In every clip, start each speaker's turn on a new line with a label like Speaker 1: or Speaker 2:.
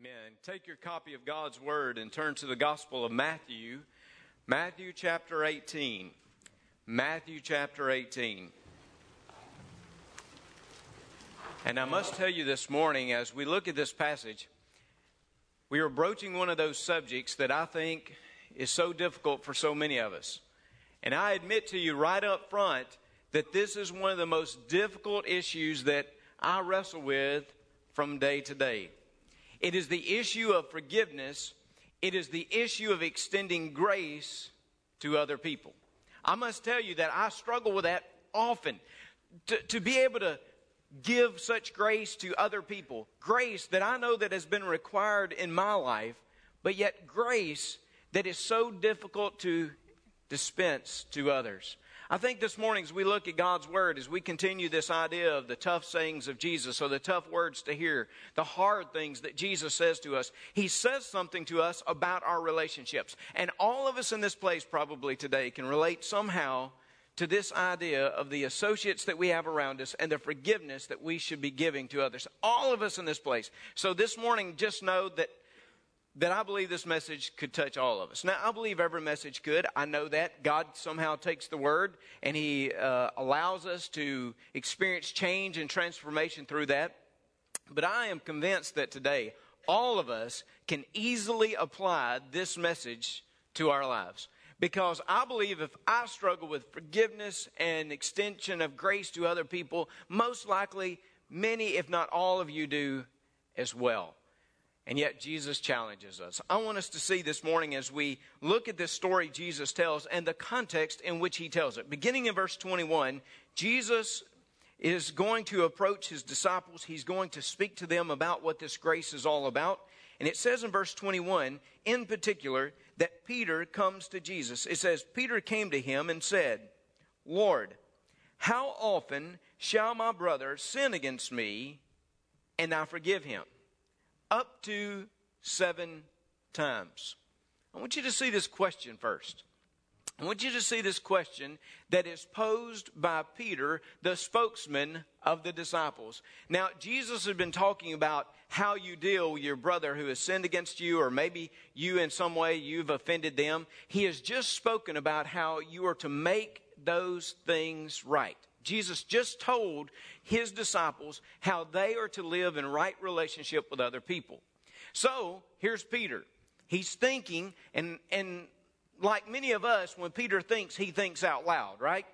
Speaker 1: Amen. Take your copy of God's Word and turn to the Gospel of Matthew, Matthew chapter 18. Matthew chapter 18. And I must tell you this morning, as we look at this passage, we are broaching one of those subjects that I think is so difficult for so many of us. And I admit to you right up front that this is one of the most difficult issues that I wrestle with from day to day. It is the issue of forgiveness. It is the issue of extending grace to other people. I must tell you that I struggle with that often. To, to be able to give such grace to other people, grace that I know that has been required in my life, but yet grace that is so difficult to dispense to others. I think this morning, as we look at God's Word, as we continue this idea of the tough sayings of Jesus, or the tough words to hear, the hard things that Jesus says to us, He says something to us about our relationships. And all of us in this place probably today can relate somehow to this idea of the associates that we have around us and the forgiveness that we should be giving to others. All of us in this place. So this morning, just know that that I believe this message could touch all of us. Now, I believe every message could. I know that. God somehow takes the word and He uh, allows us to experience change and transformation through that. But I am convinced that today, all of us can easily apply this message to our lives. Because I believe if I struggle with forgiveness and extension of grace to other people, most likely many, if not all of you, do as well. And yet Jesus challenges us. I want us to see this morning as we look at this story Jesus tells and the context in which he tells it. Beginning in verse 21, Jesus is going to approach his disciples. He's going to speak to them about what this grace is all about. And it says in verse 21, in particular, that Peter comes to Jesus. It says, Peter came to him and said, Lord, how often shall my brother sin against me and I forgive him? Up to seven times. I want you to see this question first. I want you to see this question that is posed by Peter, the spokesman of the disciples. Now, Jesus has been talking about how you deal with your brother who has sinned against you, or maybe you in some way you've offended them. He has just spoken about how you are to make those things right. Jesus just told his disciples how they are to live in right relationship with other people. So here's Peter. He's thinking, and, and like many of us, when Peter thinks, he thinks out loud, right?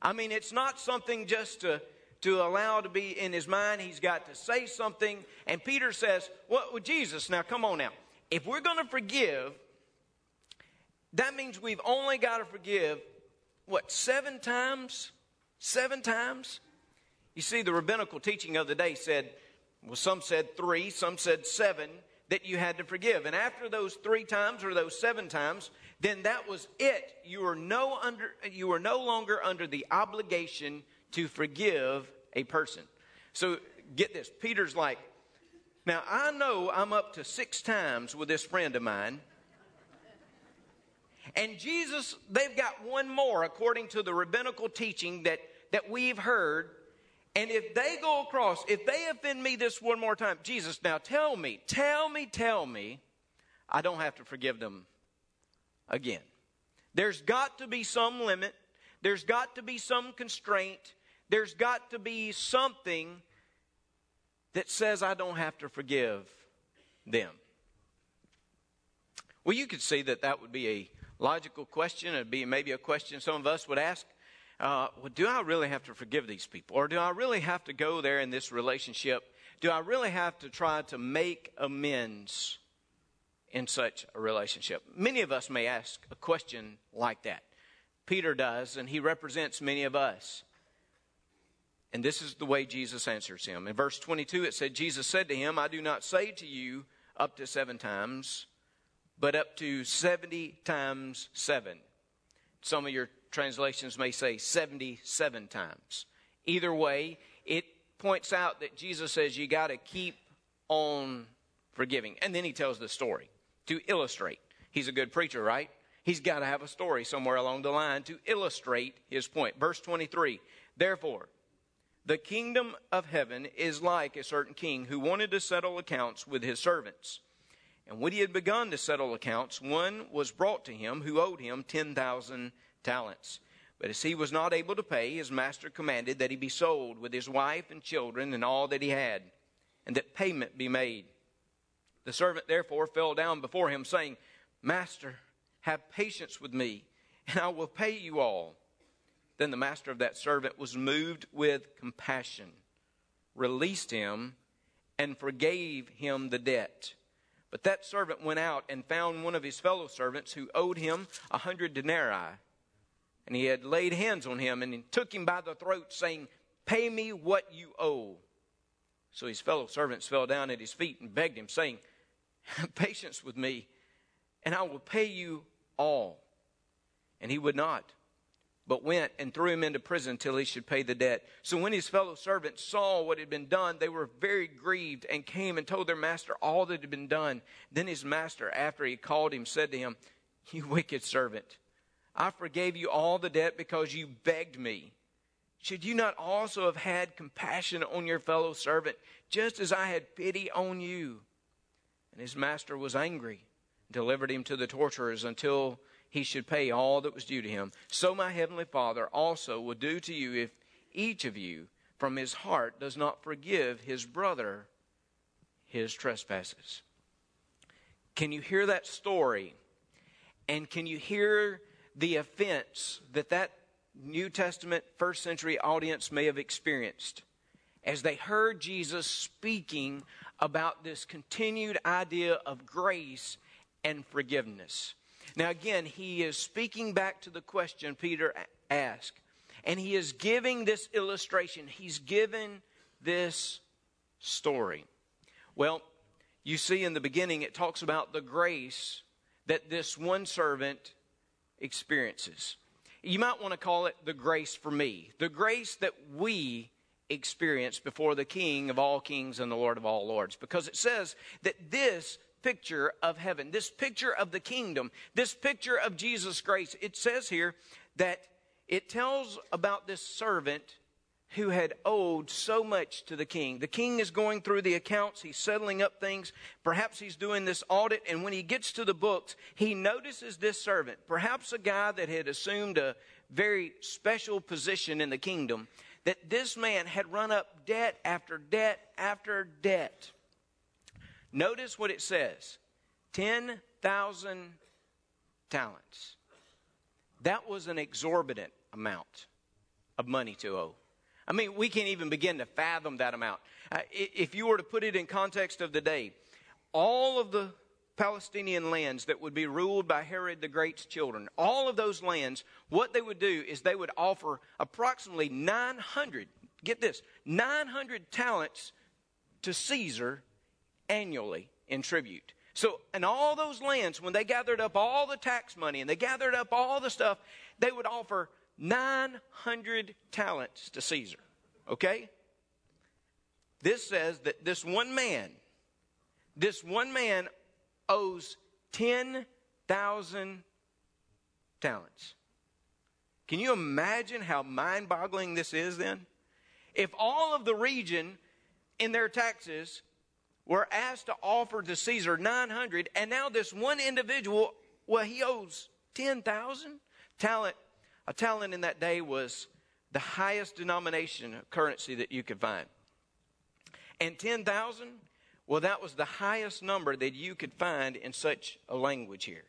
Speaker 1: I mean, it's not something just to, to allow to be in his mind. He's got to say something. And Peter says, What well, Jesus? Now, come on now. If we're going to forgive, that means we've only got to forgive, what, seven times? Seven times? You see, the rabbinical teaching of the day said, well, some said three, some said seven, that you had to forgive. And after those three times or those seven times, then that was it. You were no, under, you were no longer under the obligation to forgive a person. So get this Peter's like, now I know I'm up to six times with this friend of mine. And Jesus, they've got one more according to the rabbinical teaching that, that we've heard. And if they go across, if they offend me this one more time, Jesus, now tell me, tell me, tell me, I don't have to forgive them again. There's got to be some limit. There's got to be some constraint. There's got to be something that says I don't have to forgive them. Well, you could see that that would be a logical question. It'd be maybe a question some of us would ask. Uh, well, do I really have to forgive these people? Or do I really have to go there in this relationship? Do I really have to try to make amends in such a relationship? Many of us may ask a question like that. Peter does, and he represents many of us. And this is the way Jesus answers him. In verse 22, it said, Jesus said to him, I do not say to you up to seven times, but up to 70 times 7. Some of your translations may say 77 times. Either way, it points out that Jesus says you got to keep on forgiving. And then he tells the story to illustrate. He's a good preacher, right? He's got to have a story somewhere along the line to illustrate his point. Verse 23 Therefore, The kingdom of heaven is like a certain king who wanted to settle accounts with his servants. And when he had begun to settle accounts, one was brought to him who owed him 10,000 talents. But as he was not able to pay, his master commanded that he be sold with his wife and children and all that he had, and that payment be made. The servant therefore fell down before him, saying, Master, have patience with me, and I will pay you all. Then the master of that servant was moved with compassion, released him, and forgave him the debt. But that servant went out and found one of his fellow servants who owed him a hundred denarii. And he had laid hands on him and took him by the throat, saying, Pay me what you owe. So his fellow servants fell down at his feet and begged him, saying, Have patience with me, and I will pay you all. And he would not, but went and threw him into prison till he should pay the debt. So when his fellow servants saw what had been done, they were very grieved and came and told their master all that had been done. Then his master, after he called him, said to him, You wicked servant, I forgave you all the debt because you begged me. Should you not also have had compassion on your fellow servant, just as I had pity on you? And his master was angry, and delivered him to the torturers until he should pay all that was due to him. So my heavenly Father also will do to you if each of you from his heart does not forgive his brother his trespasses. Can you hear that story? And can you hear the offense that that New Testament first century audience may have experienced as they heard Jesus speaking about this continued idea of grace and forgiveness. Now, again, he is speaking back to the question Peter asked, and he is giving this illustration. He's given this story. Well, you see in the beginning, it talks about the grace that this one servant experiences. You might want to call it the grace for me, the grace that we experience before the King of all kings and the Lord of all lords. Because it says that this picture of heaven, this picture of the kingdom, this picture of Jesus' grace, it says here that it tells about this servant who had owed so much to the king. The king is going through the accounts, he's settling up things. Perhaps he's doing this audit, and when he gets to the books, he notices this servant, perhaps a guy that had assumed a very special position in the kingdom, that this man had run up debt after debt after debt. Notice what it says 10,000 talents. That was an exorbitant amount of money to owe. I mean, we can't even begin to fathom that amount. Uh, if you were to put it in context of the day, all of the Palestinian lands that would be ruled by Herod the Great's children, all of those lands, what they would do is they would offer approximately 900, get this, 900 talents to Caesar annually in tribute. So, in all those lands, when they gathered up all the tax money and they gathered up all the stuff, they would offer 900 talents to Caesar. Okay? This says that this one man, this one man owes 10,000 talents. Can you imagine how mind boggling this is then? If all of the region in their taxes were asked to offer to Caesar 900, and now this one individual, well, he owes 10,000 talent a talent in that day was the highest denomination of currency that you could find. And 10,000, well, that was the highest number that you could find in such a language here.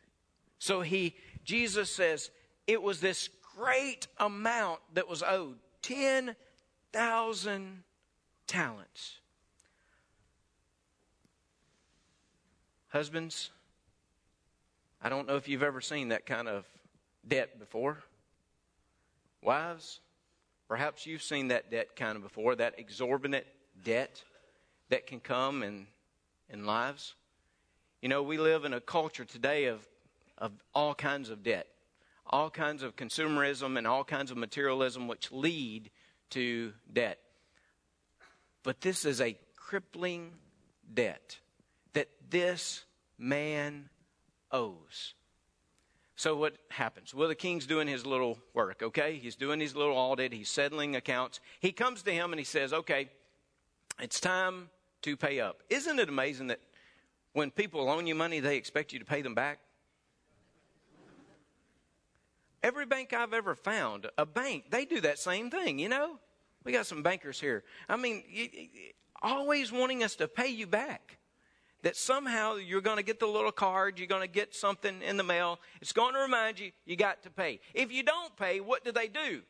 Speaker 1: So he, Jesus says, it was this great amount that was owed 10,000 talents. Husbands, I don't know if you've ever seen that kind of debt before. Wives, perhaps you've seen that debt kind of before, that exorbitant debt that can come in, in lives. You know, we live in a culture today of, of all kinds of debt, all kinds of consumerism and all kinds of materialism which lead to debt. But this is a crippling debt that this man owes. So what happens? Well, the king's doing his little work, okay? He's doing his little audit, he's settling accounts. He comes to him and he says, okay, it's time to pay up. Isn't it amazing that when people loan you money, they expect you to pay them back? Every bank I've ever found, a bank, they do that same thing, you know? We got some bankers here. I mean, always wanting us to pay you back that somehow you're going to get the little card, you're going to get something in the mail. It's going to remind you you got to pay. If you don't pay, what do they do?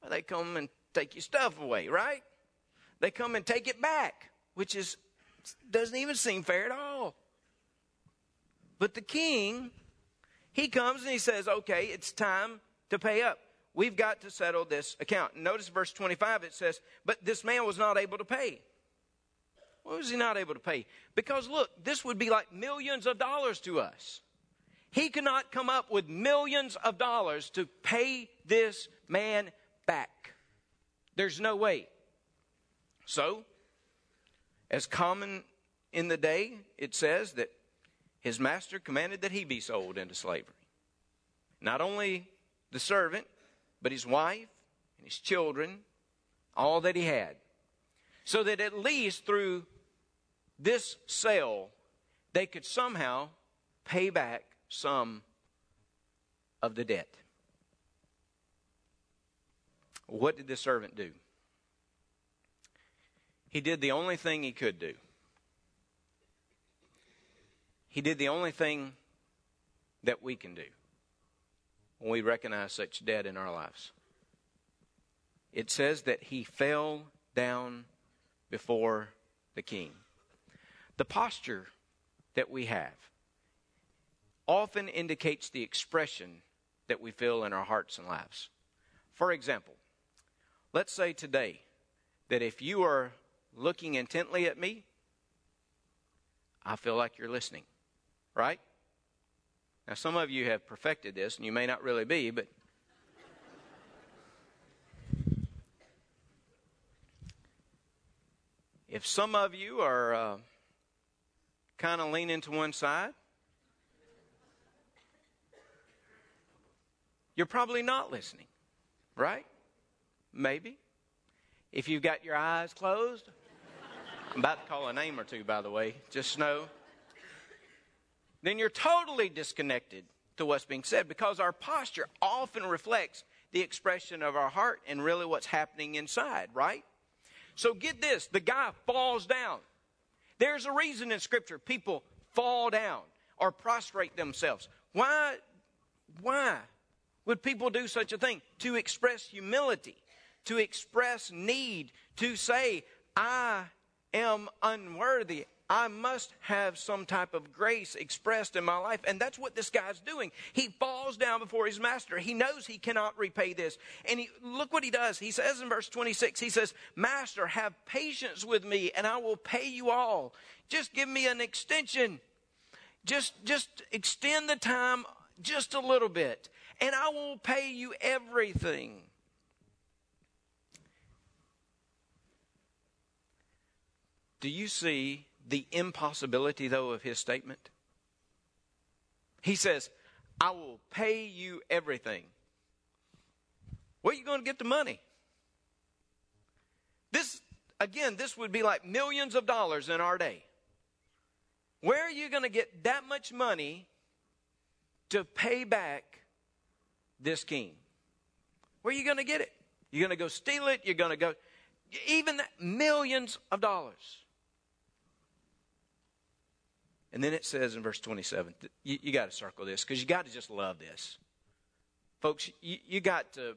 Speaker 1: Well, they come and take your stuff away, right? They come and take it back, which is doesn't even seem fair at all. But the king, he comes and he says, "Okay, it's time to pay up. We've got to settle this account." Notice verse 25 it says, "But this man was not able to pay." Was he not able to pay? Because look, this would be like millions of dollars to us. He could not come up with millions of dollars to pay this man back. There's no way. So, as common in the day, it says that his master commanded that he be sold into slavery. Not only the servant, but his wife and his children, all that he had so that at least through this sale, they could somehow pay back some of the debt. What did the servant do? He did the only thing he could do. He did the only thing that we can do when we recognize such debt in our lives. It says that he fell down before the king. The posture that we have often indicates the expression that we feel in our hearts and lives. For example, let's say today that if you are looking intently at me, I feel like you're listening, right? Now, some of you have perfected this, and you may not really be, but If some of you are uh, kind of leaning to one side, you're probably not listening, right? Maybe. If you've got your eyes closed, I'm about to call a name or two, by the way, just know. Then you're totally disconnected to what's being said because our posture often reflects the expression of our heart and really what's happening inside, right? So get this the guy falls down. There's a reason in Scripture people fall down or prostrate themselves. Why, why would people do such a thing? To express humility, to express need, to say, I am unworthy. I must have some type of grace expressed in my life. And that's what this guy's doing. He falls down before his master. He knows he cannot repay this. And he, look what he does. He says in verse 26, he says, Master, have patience with me and I will pay you all. Just give me an extension. Just, just extend the time just a little bit and I will pay you everything. Do you see the impossibility, though, of his statement? He says, I will pay you everything. Where are you going to get the money? This, again, this would be like millions of dollars in our day. Where are you going to get that much money to pay back this king? Where are you going to get it? You're going to go steal it? You're going to go, even millions of dollars. And then it says in verse 27, you, you got to circle this because you got to just love this. Folks, you, you got to.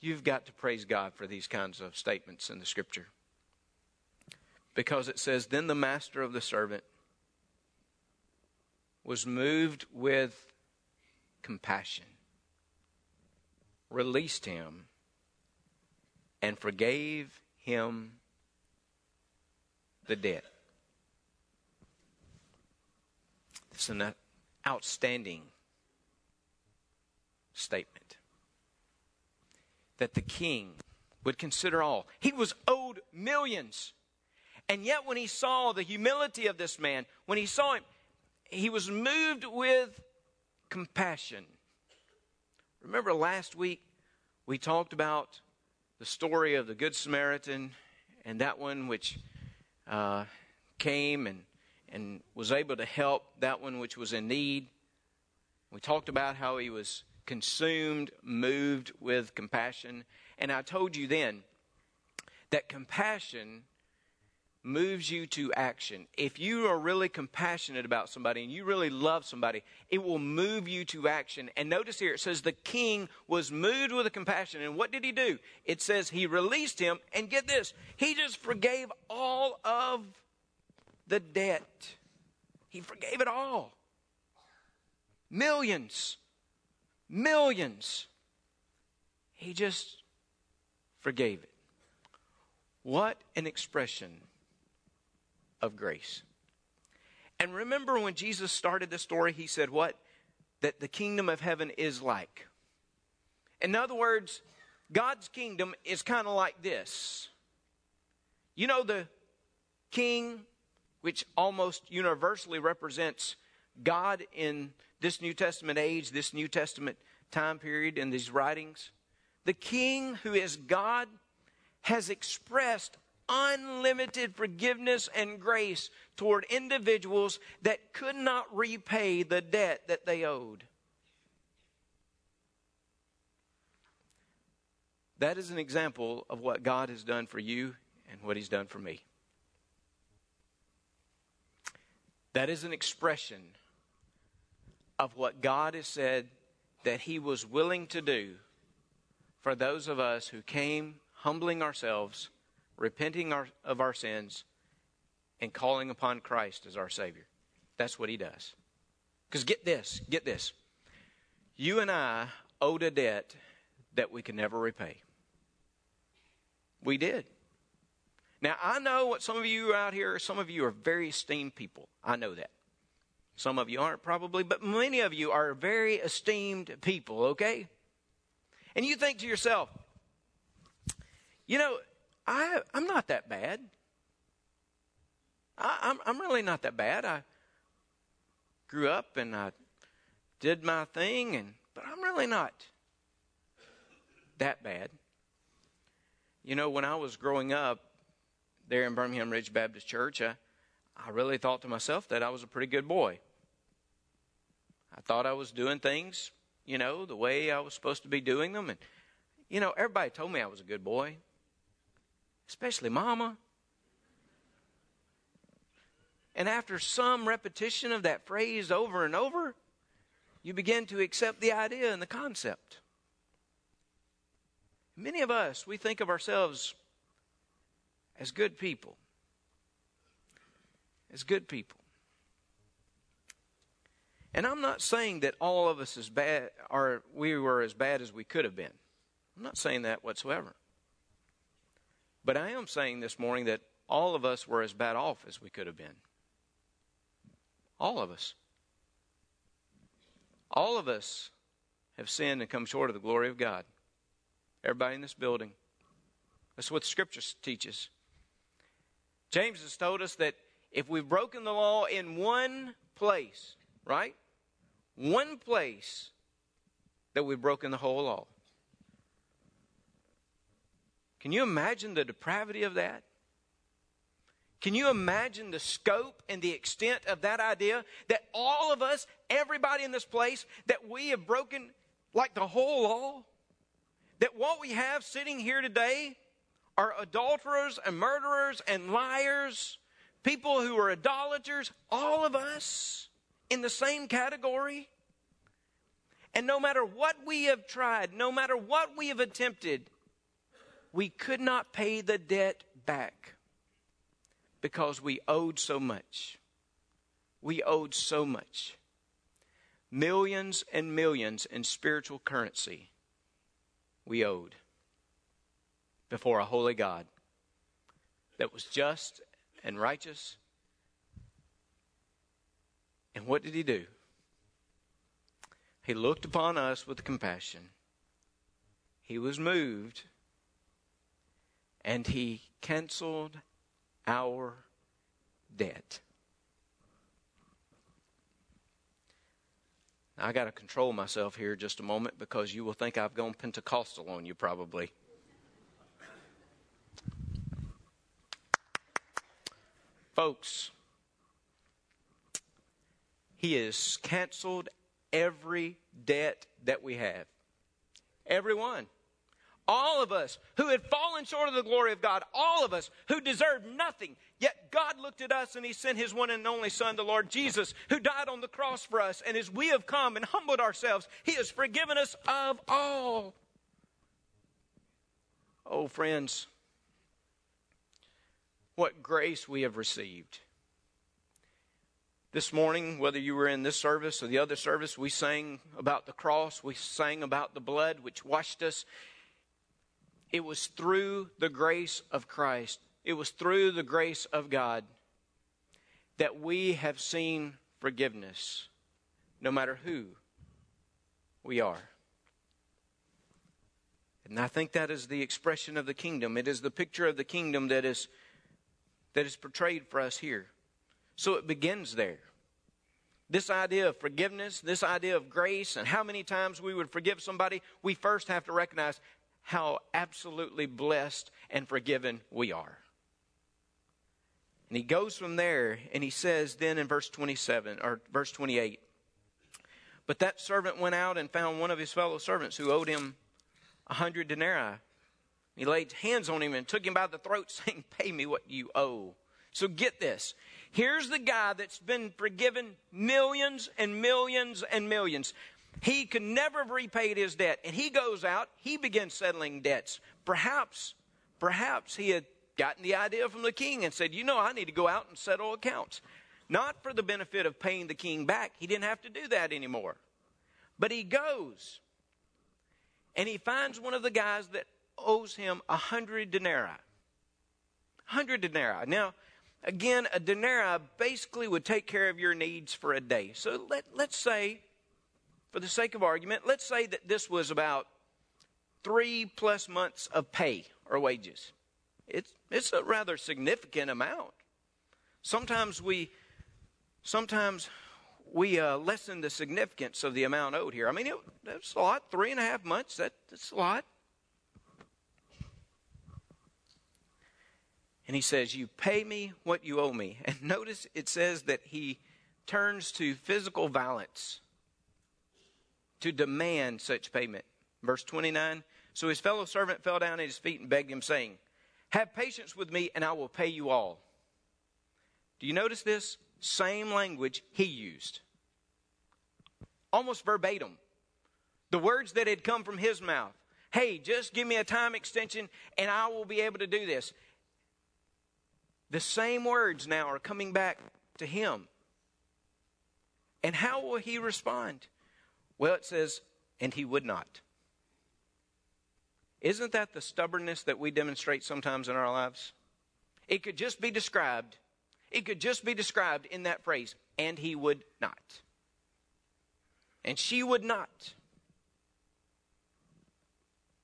Speaker 1: You've got to praise God for these kinds of statements in the scripture. Because it says, Then the master of the servant was moved with compassion, released him, and forgave him the debt. It's an outstanding statement that the king would consider all. He was owed millions. And yet, when he saw the humility of this man, when he saw him, he was moved with compassion. Remember last week we talked about the story of the Good Samaritan and that one which uh, came and, and was able to help that one which was in need. We talked about how he was consumed, moved with compassion. And I told you then that compassion moves you to action. If you are really compassionate about somebody and you really love somebody, it will move you to action. And notice here it says the king was moved with a compassion. And what did he do? It says he released him. And get this, he just forgave all of the debt. He forgave it all. Millions. Millions. He just forgave it. What an expression of grace. And remember when Jesus started the story, he said, What? That the kingdom of heaven is like. In other words, God's kingdom is kind of like this. You know, the king, which almost universally represents God in this New Testament age, this New Testament time period, in these writings. The king who is God has expressed unlimited forgiveness and grace toward individuals that could not repay the debt that they owed. That is an example of what God has done for you and what He's done for me. That is an expression of what God has said that He was willing to do for those of us who came humbling ourselves repenting our, of our sins, and calling upon Christ as our Savior. That's what He does. Because get this, get this. You and I owed a debt that we could never repay. We did. Now, I know what some of you out here, some of you are very esteemed people. I know that. Some of you aren't probably, but many of you are very esteemed people, okay? And you think to yourself, you know, I, I'm not that bad. I, I'm, I'm really not that bad. I grew up and I did my thing, and but I'm really not that bad. You know, when I was growing up there in Birmingham Ridge Baptist Church, I, I really thought to myself that I was a pretty good boy. I thought I was doing things, you know, the way I was supposed to be doing them. And, you know, everybody told me I was a good boy especially mama. And after some repetition of that phrase over and over, you begin to accept the idea and the concept. Many of us, we think of ourselves as good people. As good people. And I'm not saying that all of us as bad are we were as bad as we could have been. I'm not saying that whatsoever. But I am saying this morning that all of us were as bad off as we could have been. All of us. All of us have sinned and come short of the glory of God. Everybody in this building. That's what the Scripture teaches. James has told us that if we've broken the law in one place, right? One place, that we've broken the whole law. Can you imagine the depravity of that? Can you imagine the scope and the extent of that idea that all of us, everybody in this place, that we have broken like the whole law? That what we have sitting here today are adulterers and murderers and liars, people who are idolaters, all of us in the same category? And no matter what we have tried, no matter what we have attempted, we could not pay the debt back because we owed so much. We owed so much. Millions and millions in spiritual currency we owed before a holy God that was just and righteous. And what did he do? He looked upon us with compassion. He was moved and he canceled our debt. I got to control myself here just a moment because you will think I've gone Pentecostal on you probably. Folks, He has canceled every debt that we have. Everyone. All of us who had fallen short of the glory of God, all of us who deserved nothing, yet God looked at us and He sent His one and only Son, the Lord Jesus, who died on the cross for us. And as we have come and humbled ourselves, He has forgiven us of all. Oh, friends, what grace we have received. This morning, whether you were in this service or the other service, we sang about the cross, we sang about the blood which washed us. It was through the grace of Christ, it was through the grace of God that we have seen forgiveness, no matter who we are. And I think that is the expression of the kingdom. It is the picture of the kingdom that is that is portrayed for us here. So it begins there. This idea of forgiveness, this idea of grace, and how many times we would forgive somebody, we first have to recognize how absolutely blessed and forgiven we are. And he goes from there and he says then in verse 27 or verse 28 But that servant went out and found one of his fellow servants who owed him a hundred denarii. He laid hands on him and took him by the throat, saying, Pay me what you owe. So get this. Here's the guy that's been forgiven millions and millions and millions. He could never have repaid his debt. And he goes out, he begins settling debts. Perhaps, perhaps he had gotten the idea from the king and said, You know, I need to go out and settle accounts. Not for the benefit of paying the king back. He didn't have to do that anymore. But he goes and he finds one of the guys that owes him a hundred denarii. Hundred denarii. Now, again, a denarii basically would take care of your needs for a day. So let, let's say, for the sake of argument, let's say that this was about three plus months of pay or wages. It's, it's a rather significant amount. Sometimes we, sometimes we uh, lessen the significance of the amount owed here. I mean, it, that's a lot. Three and a half months, that, that's a lot. And he says, You pay me what you owe me. And notice it says that he turns to physical violence to demand such payment. Verse 29 So his fellow servant fell down at his feet and begged him, saying, Have patience with me, and I will pay you all. Do you notice this? Same language he used. Almost verbatim. The words that had come from his mouth. Hey, just give me a time extension and I will be able to do this. The same words now are coming back to him. And how will he respond? Well, it says, and he would not. Isn't that the stubbornness that we demonstrate sometimes in our lives? It could just be described. It could just be described in that phrase, and he would not. And she would not. It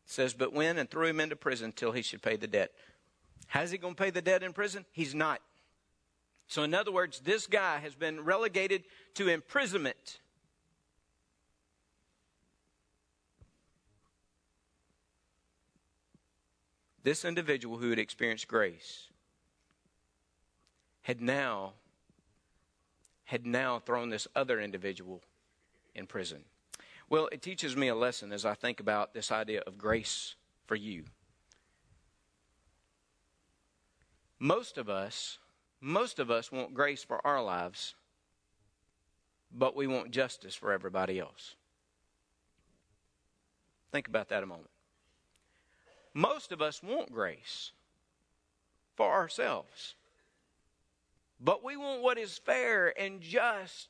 Speaker 1: says, but when and threw him into prison till he should pay the debt. How's he going to pay the debt in prison? He's not. So, in other words, this guy has been relegated to imprisonment. This individual who had experienced grace had now had now thrown this other individual in prison. Well, it teaches me a lesson as I think about this idea of grace for you. Most of us, most of us want grace for our lives, but we want justice for everybody else. Think about that a moment. Most of us want grace for ourselves, but we want what is fair and just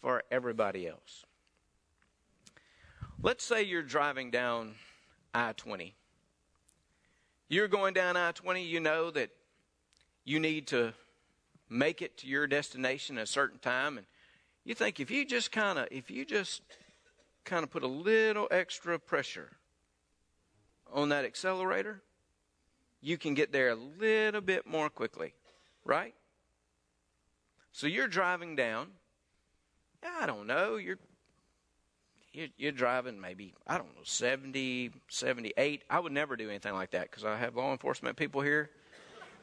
Speaker 1: for everybody else. Let's say you're driving down I 20 you're going down I 20, you know that you need to make it to your destination at a certain time. And you think if you just kind of, if you just kind of put a little extra pressure on that accelerator, you can get there a little bit more quickly, right? So you're driving down. I don't know. You're you're, you're driving maybe I don't know 70, 78. I would never do anything like that because I have law enforcement people here.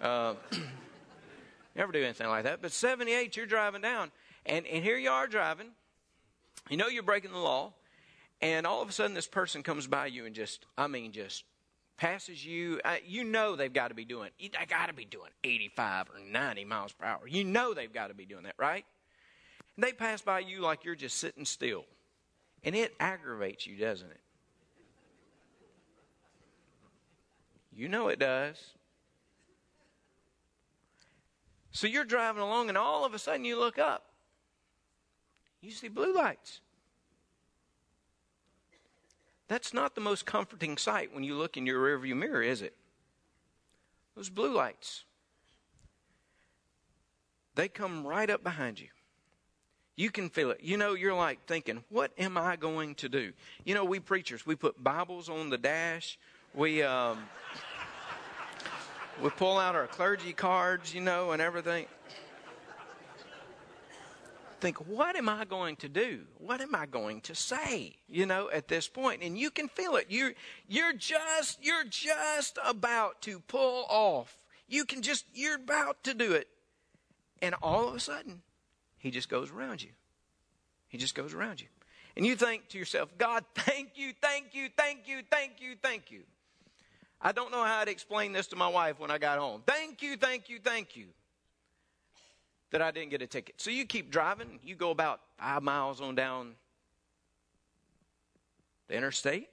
Speaker 1: Uh, never do anything like that. But 78, you're driving down, and and here you are driving. You know you're breaking the law, and all of a sudden this person comes by you and just I mean just passes you. Uh, you know they've got to be doing. They got to be doing 85 or 90 miles per hour. You know they've got to be doing that, right? And they pass by you like you're just sitting still. And it aggravates you, doesn't it? You know it does. So you're driving along, and all of a sudden you look up. You see blue lights. That's not the most comforting sight when you look in your rearview mirror, is it? Those blue lights. They come right up behind you. You can feel it. You know, you're like thinking, what am I going to do? You know, we preachers, we put Bibles on the dash. We, um, we pull out our clergy cards, you know, and everything. Think, what am I going to do? What am I going to say? You know, at this point, and you can feel it. You, you're just, you're just about to pull off. You can just, you're about to do it, and all of a sudden, he just goes around you. He just goes around you. And you think to yourself, God, thank you, thank you, thank you, thank you, thank you. I don't know how to explain this to my wife when I got home. Thank you, thank you, thank you that I didn't get a ticket. So you keep driving. You go about five miles on down the interstate.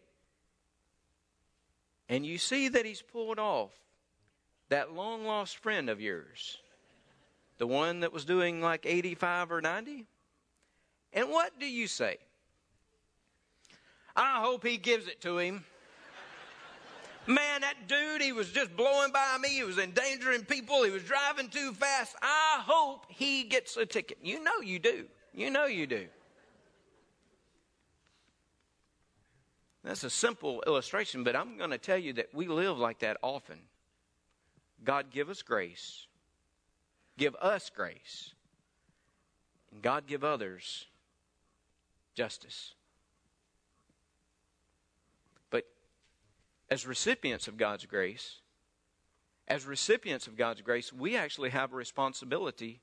Speaker 1: And you see that he's pulled off that long lost friend of yours the one that was doing like 85 or 90? And what do you say? I hope he gives it to him. Man, that dude, he was just blowing by me. He was endangering people. He was driving too fast. I hope he gets a ticket. You know you do. You know you do. That's a simple illustration, but I'm going to tell you that we live like that often. God give us grace give us grace, and God give others justice. But as recipients of God's grace, as recipients of God's grace, we actually have a responsibility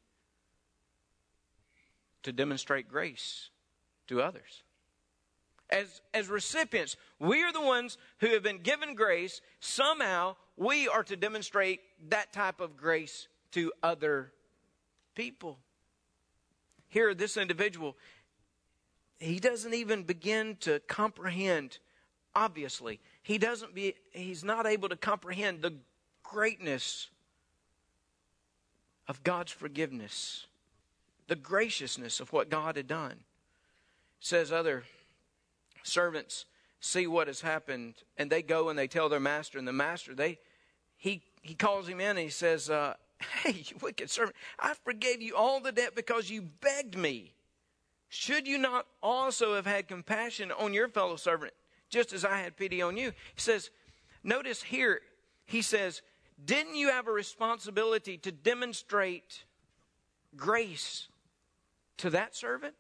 Speaker 1: to demonstrate grace to others. As, as recipients, we are the ones who have been given grace. Somehow, we are to demonstrate that type of grace to other people. Here, this individual, he doesn't even begin to comprehend, obviously. He doesn't be, he's not able to comprehend the greatness of God's forgiveness, the graciousness of what God had done. Says other servants see what has happened and they go and they tell their master and the master they he he calls him in and he says uh, Hey, you wicked servant, I forgave you all the debt because you begged me. Should you not also have had compassion on your fellow servant, just as I had pity on you? He says, notice here, he says, didn't you have a responsibility to demonstrate grace to that servant?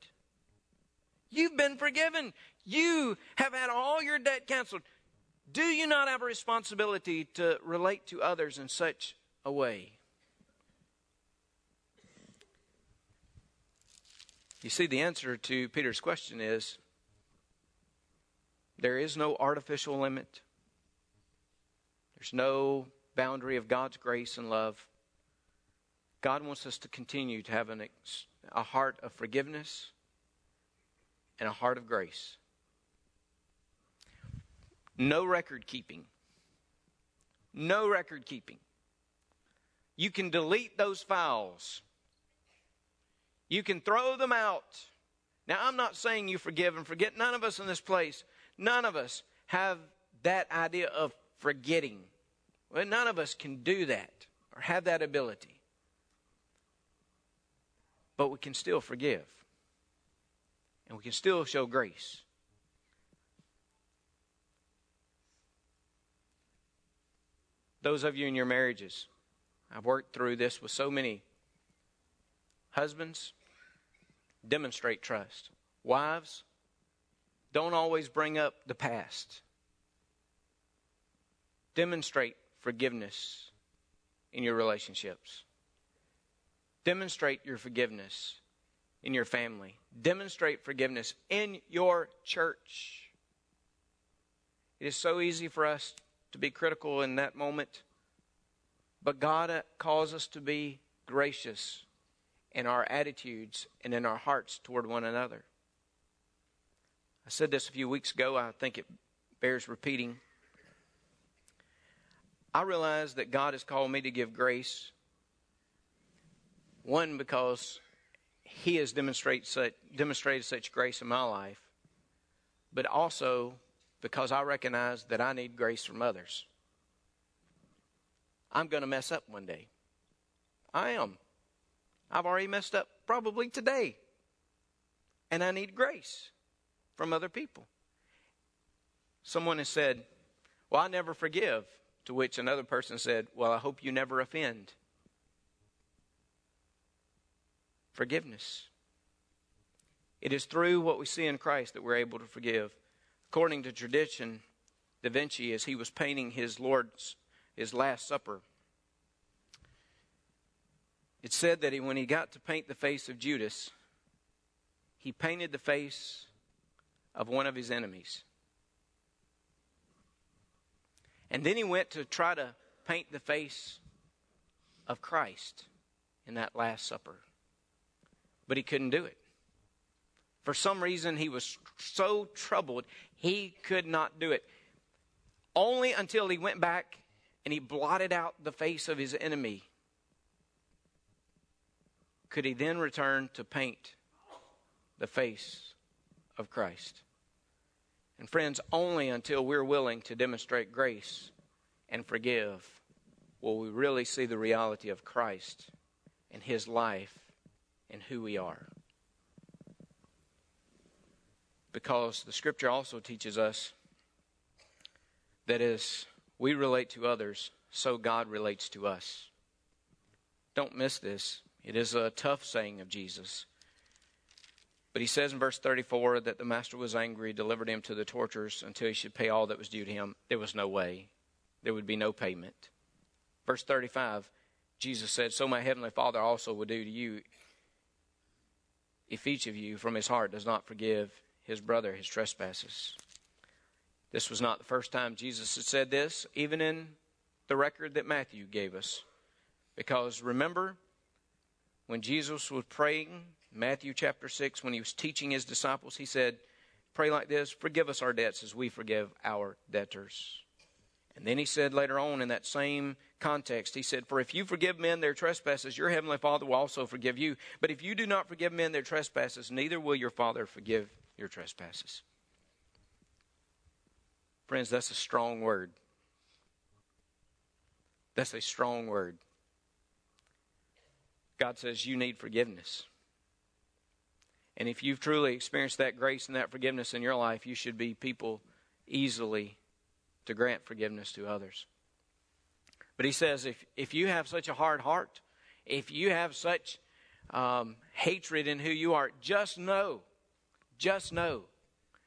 Speaker 1: You've been forgiven. You have had all your debt canceled. Do you not have a responsibility to relate to others in such a way? You see, the answer to Peter's question is there is no artificial limit, there's no boundary of God's grace and love. God wants us to continue to have an, a heart of forgiveness and a heart of grace. No record keeping. No record keeping. You can delete those files you can throw them out. Now, I'm not saying you forgive and forget. None of us in this place, none of us have that idea of forgetting. Well, none of us can do that or have that ability. But we can still forgive. And we can still show grace. Those of you in your marriages, I've worked through this with so many husbands. Demonstrate trust. Wives, don't always bring up the past. Demonstrate forgiveness in your relationships. Demonstrate your forgiveness in your family. Demonstrate forgiveness in your church. It is so easy for us to be critical in that moment, but God uh, calls us to be gracious in our attitudes and in our hearts toward one another. I said this a few weeks ago. I think it bears repeating. I realize that God has called me to give grace. One, because He has demonstrated such, demonstrated such grace in my life, but also because I recognize that I need grace from others. I'm going to mess up one day. I am. I've already messed up probably today. And I need grace from other people. Someone has said, Well, I never forgive. To which another person said, Well, I hope you never offend. Forgiveness. It is through what we see in Christ that we're able to forgive. According to tradition, Da Vinci, as he was painting his Lord's, his Last Supper, it said that he, when he got to paint the face of Judas, he painted the face of one of his enemies. And then he went to try to paint the face of Christ in that Last Supper. But he couldn't do it. For some reason, he was so troubled, he could not do it. Only until he went back and he blotted out the face of his enemy could he then return to paint the face of Christ. And friends, only until we're willing to demonstrate grace and forgive will we really see the reality of Christ and his life and who we are. Because the scripture also teaches us that as we relate to others, so God relates to us. Don't miss this. It is a tough saying of Jesus. But he says in verse 34 that the master was angry, delivered him to the torturers until he should pay all that was due to him. There was no way. There would be no payment. Verse 35, Jesus said, So my heavenly Father also will do to you if each of you from his heart does not forgive his brother his trespasses. This was not the first time Jesus had said this, even in the record that Matthew gave us. Because remember, when Jesus was praying Matthew chapter 6, when he was teaching his disciples, he said, Pray like this Forgive us our debts as we forgive our debtors. And then he said later on in that same context, he said, For if you forgive men their trespasses, your heavenly Father will also forgive you. But if you do not forgive men their trespasses, neither will your Father forgive your trespasses. Friends, that's a strong word. That's a strong word. God says you need forgiveness. And if you've truly experienced that grace and that forgiveness in your life, you should be people easily to grant forgiveness to others. But he says, if, if you have such a hard heart, if you have such um, hatred in who you are, just know, just know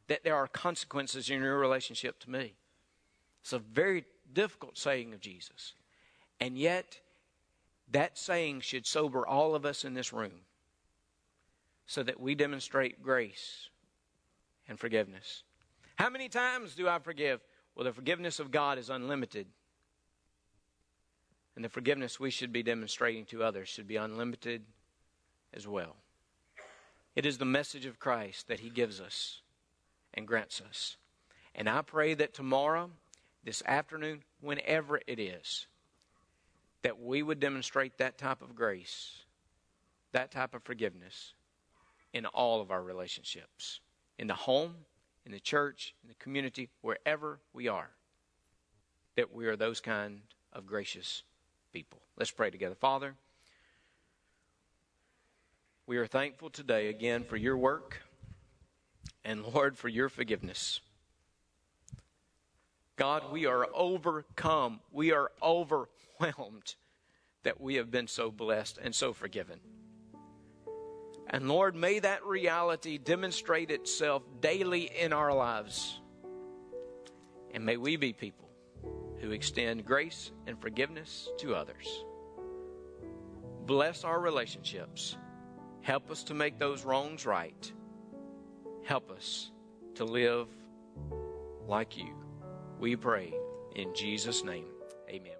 Speaker 1: that there are consequences in your relationship to me. It's a very difficult saying of Jesus. And yet, that saying should sober all of us in this room so that we demonstrate grace and forgiveness. How many times do I forgive? Well, the forgiveness of God is unlimited. And the forgiveness we should be demonstrating to others should be unlimited as well. It is the message of Christ that He gives us and grants us. And I pray that tomorrow, this afternoon, whenever it is, that we would demonstrate that type of grace, that type of forgiveness in all of our relationships in the home, in the church, in the community, wherever we are, that we are those kind of gracious people. Let's pray together. Father, we are thankful today again for your work and, Lord, for your forgiveness. God, we are overcome. We are overwhelmed that we have been so blessed and so forgiven. And Lord, may that reality demonstrate itself daily in our lives. And may we be people who extend grace and forgiveness to others. Bless our relationships. Help us to make those wrongs right. Help us to live like you. We pray in Jesus' name. Amen.